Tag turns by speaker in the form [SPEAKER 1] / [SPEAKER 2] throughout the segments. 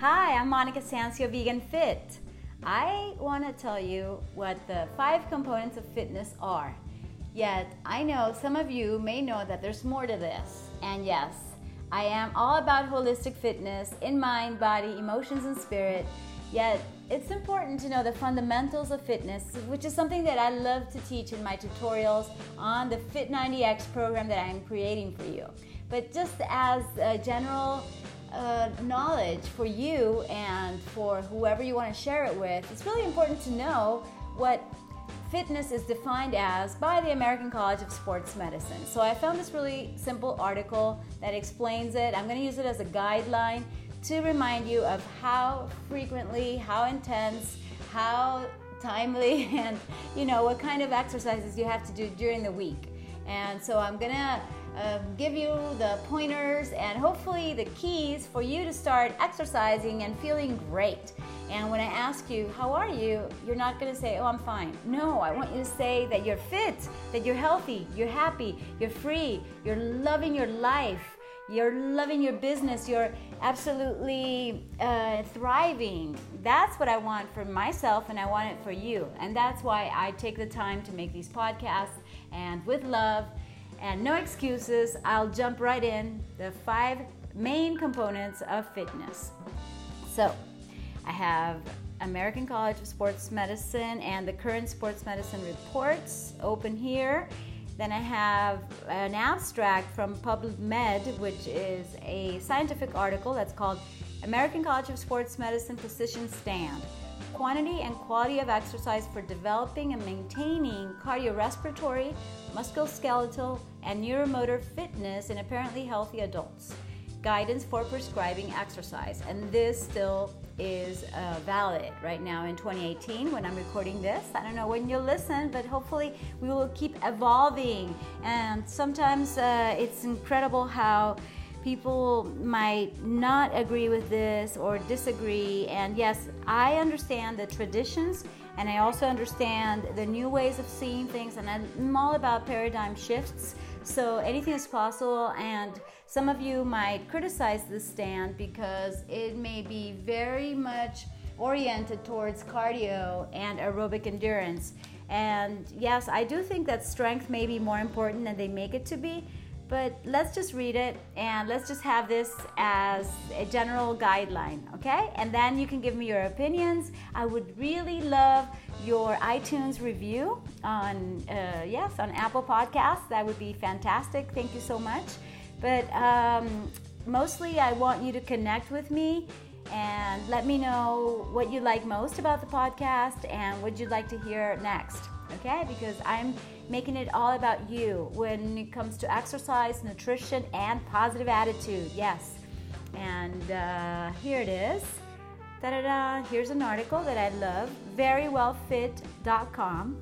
[SPEAKER 1] Hi, I'm Monica Sancio, Vegan Fit. I want to tell you what the five components of fitness are. Yet, I know some of you may know that there's more to this. And yes, I am all about holistic fitness in mind, body, emotions, and spirit. Yet, it's important to know the fundamentals of fitness, which is something that I love to teach in my tutorials on the Fit 90X program that I'm creating for you. But just as a general uh, knowledge for you and for whoever you want to share it with, it's really important to know what fitness is defined as by the American College of Sports Medicine. So I found this really simple article that explains it. I'm going to use it as a guideline to remind you of how frequently, how intense, how timely, and you know what kind of exercises you have to do during the week. And so I'm going to um, give you the pointers and hopefully the keys for you to start exercising and feeling great. And when I ask you, How are you? you're not going to say, Oh, I'm fine. No, I want you to say that you're fit, that you're healthy, you're happy, you're free, you're loving your life. You're loving your business. You're absolutely uh, thriving. That's what I want for myself, and I want it for you. And that's why I take the time to make these podcasts and with love and no excuses, I'll jump right in the five main components of fitness. So, I have American College of Sports Medicine and the current sports medicine reports open here. Then I have an abstract from PubMed, which is a scientific article that's called American College of Sports Medicine Position Stand quantity and quality of exercise for developing and maintaining cardiorespiratory, musculoskeletal, and neuromotor fitness in apparently healthy adults. Guidance for prescribing exercise. And this still is uh, valid right now in 2018 when I'm recording this. I don't know when you'll listen, but hopefully we will keep evolving. And sometimes uh, it's incredible how people might not agree with this or disagree. And yes, I understand the traditions and I also understand the new ways of seeing things, and I'm all about paradigm shifts. So anything is possible, and some of you might criticize this stand because it may be very much oriented towards cardio and aerobic endurance. And yes, I do think that strength may be more important than they make it to be, but let's just read it and let's just have this as a general guideline, okay? And then you can give me your opinions. I would really love your iTunes review on, uh, yes, on Apple Podcasts. That would be fantastic. Thank you so much. But um, mostly, I want you to connect with me and let me know what you like most about the podcast and what you'd like to hear next okay? Because I'm making it all about you when it comes to exercise, nutrition, and positive attitude. Yes. And uh, here it is. Da-da-da. Here's an article that I love verywellfit.com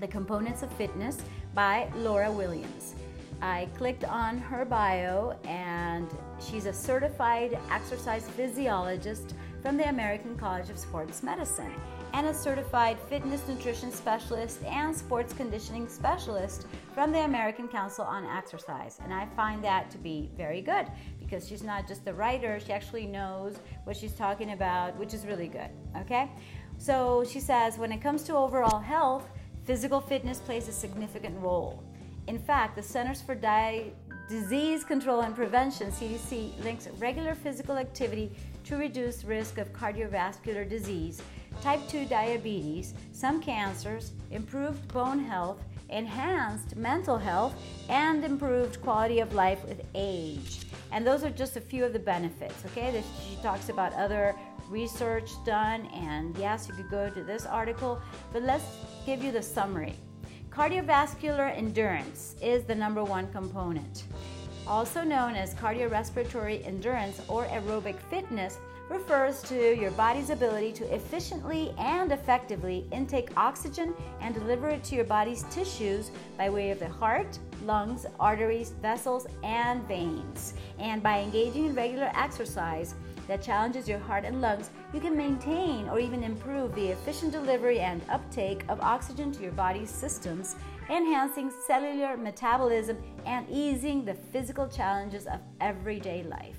[SPEAKER 1] The Components of Fitness by Laura Williams. I clicked on her bio, and she's a certified exercise physiologist from the American College of Sports Medicine and a certified fitness nutrition specialist and sports conditioning specialist from the American Council on Exercise. And I find that to be very good because she's not just a writer, she actually knows what she's talking about, which is really good. Okay? So she says when it comes to overall health, physical fitness plays a significant role. In fact, the Centers for Di- Disease Control and Prevention, CDC, links regular physical activity to reduce risk of cardiovascular disease type 2 diabetes, some cancers, improved bone health, enhanced mental health, and improved quality of life with age. And those are just a few of the benefits, okay? She talks about other research done, and yes, you could go to this article, but let's give you the summary. Cardiovascular endurance is the number one component. Also known as cardiorespiratory endurance or aerobic fitness, refers to your body's ability to efficiently and effectively intake oxygen and deliver it to your body's tissues by way of the heart, lungs, arteries, vessels, and veins. And by engaging in regular exercise that challenges your heart and lungs, you can maintain or even improve the efficient delivery and uptake of oxygen to your body's systems, enhancing cellular metabolism and easing the physical challenges of everyday life.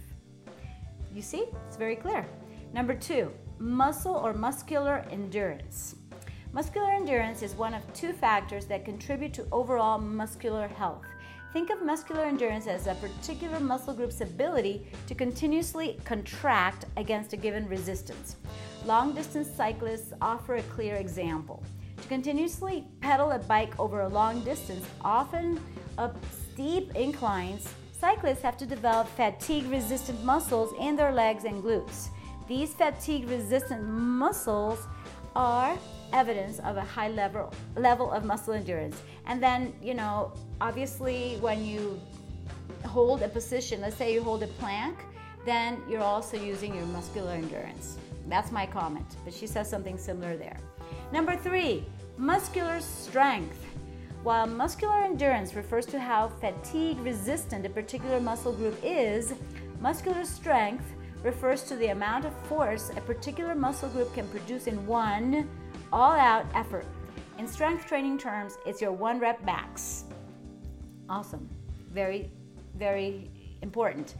[SPEAKER 1] You see, it's very clear. Number two, muscle or muscular endurance. Muscular endurance is one of two factors that contribute to overall muscular health. Think of muscular endurance as a particular muscle group's ability to continuously contract against a given resistance. Long distance cyclists offer a clear example. To continuously pedal a bike over a long distance, often up steep inclines, cyclists have to develop fatigue resistant muscles in their legs and glutes. These fatigue resistant muscles are evidence of a high level level of muscle endurance. And then, you know, obviously when you hold a position, let's say you hold a plank, then you're also using your muscular endurance. That's my comment, but she says something similar there. Number three, muscular strength. While muscular endurance refers to how fatigue resistant a particular muscle group is, muscular strength refers to the amount of force a particular muscle group can produce in one all out effort. In strength training terms, it's your one rep max. Awesome. Very, very important.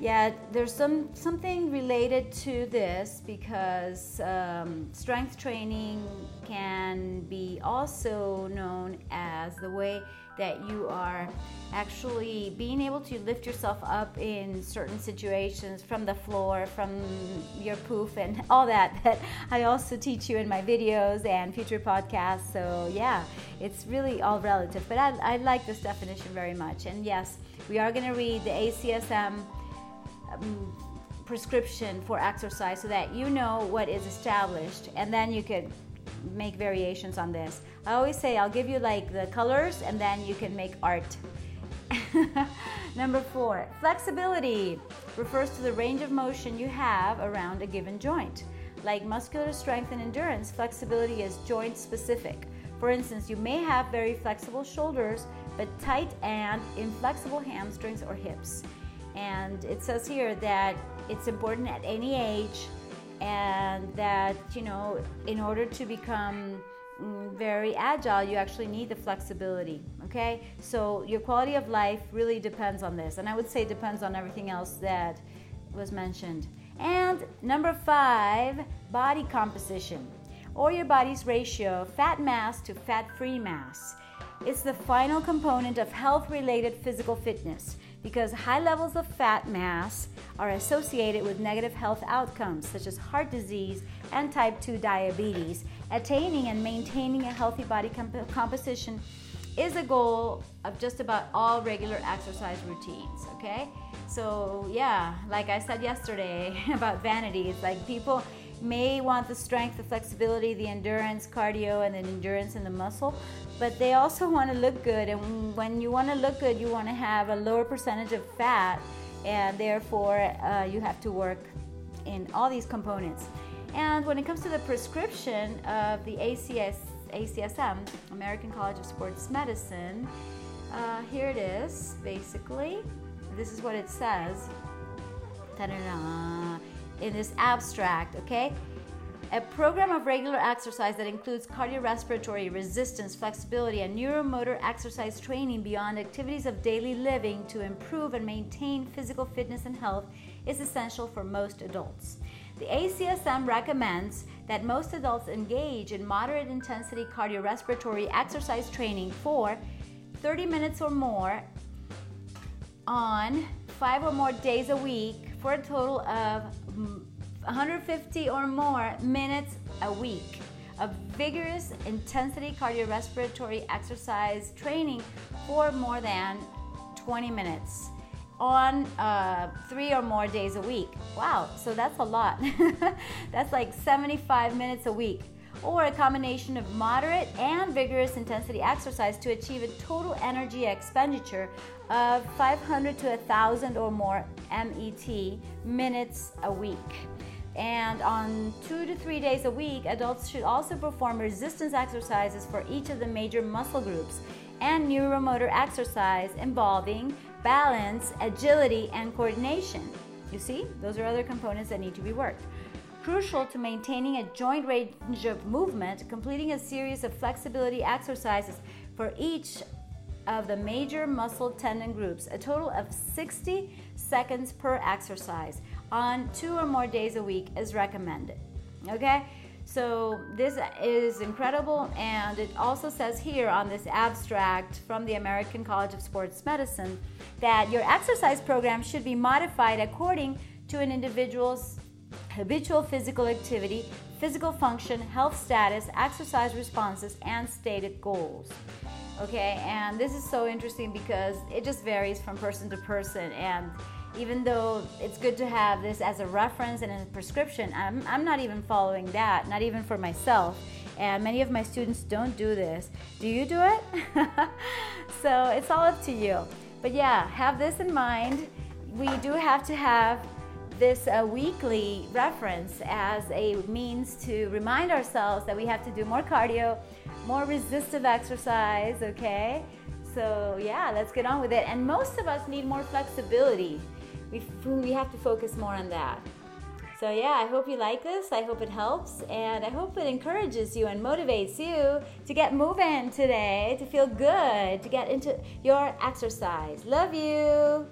[SPEAKER 1] Yeah, there's some something related to this because um, strength training can be also known the way that you are actually being able to lift yourself up in certain situations from the floor, from your poof, and all that that I also teach you in my videos and future podcasts. So yeah, it's really all relative. But I, I like this definition very much. And yes, we are going to read the ACSM um, prescription for exercise so that you know what is established and then you could make variations on this. I always say I'll give you like the colors and then you can make art. Number four, flexibility refers to the range of motion you have around a given joint. Like muscular strength and endurance, flexibility is joint specific. For instance, you may have very flexible shoulders, but tight and inflexible hamstrings or hips. And it says here that it's important at any age and that, you know, in order to become mm, very agile, you actually need the flexibility. Okay, so your quality of life really depends on this, and I would say depends on everything else that was mentioned. And number five, body composition, or your body's ratio fat mass to fat free mass. It's the final component of health related physical fitness because high levels of fat mass are associated with negative health outcomes such as heart disease and type 2 diabetes. Attaining and maintaining a healthy body comp- composition is a goal of just about all regular exercise routines, okay? So, yeah, like I said yesterday about vanity, it's like people may want the strength, the flexibility, the endurance, cardio, and the endurance in the muscle, but they also want to look good. And when you want to look good, you want to have a lower percentage of fat, and therefore uh, you have to work in all these components. And when it comes to the prescription of the ACS, ACSM, American College of Sports Medicine, uh, here it is basically. This is what it says. Ta-da-da in this abstract, okay? A program of regular exercise that includes cardiorespiratory resistance, flexibility, and neuromotor exercise training beyond activities of daily living to improve and maintain physical fitness and health is essential for most adults. The ACSM recommends that most adults engage in moderate intensity cardiorespiratory exercise training for 30 minutes or more on five or more days a week for a total of 150 or more minutes a week of vigorous intensity cardiorespiratory exercise training for more than 20 minutes on uh, three or more days a week. Wow, so that's a lot. that's like 75 minutes a week. Or a combination of moderate and vigorous intensity exercise to achieve a total energy expenditure of 500 to 1,000 or more MET minutes a week. And on two to three days a week, adults should also perform resistance exercises for each of the major muscle groups and neuromotor exercise involving balance, agility, and coordination. You see, those are other components that need to be worked. Crucial to maintaining a joint range of movement, completing a series of flexibility exercises for each of the major muscle tendon groups, a total of 60 seconds per exercise. on two or more days a week is recommended. Okay? So this is incredible, and it also says here on this abstract from the American College of Sports Medicine that your exercise program should be modified according to an individual's habitual physical activity, physical function, health status, exercise responses, and stated goals. Okay, and this is so interesting because it just varies from person to person and even though it's good to have this as a reference and a prescription, I'm, I'm not even following that, not even for myself. And many of my students don't do this. Do you do it? so it's all up to you. But yeah, have this in mind. We do have to have this uh, weekly reference as a means to remind ourselves that we have to do more cardio, more resistive exercise, okay? So, yeah, let's get on with it. And most of us need more flexibility we, we have to focus more on that. So, yeah, I hope you like this. I hope it helps. And I hope it encourages you and motivates you to get moving today, to feel good, to get into your exercise. Love you.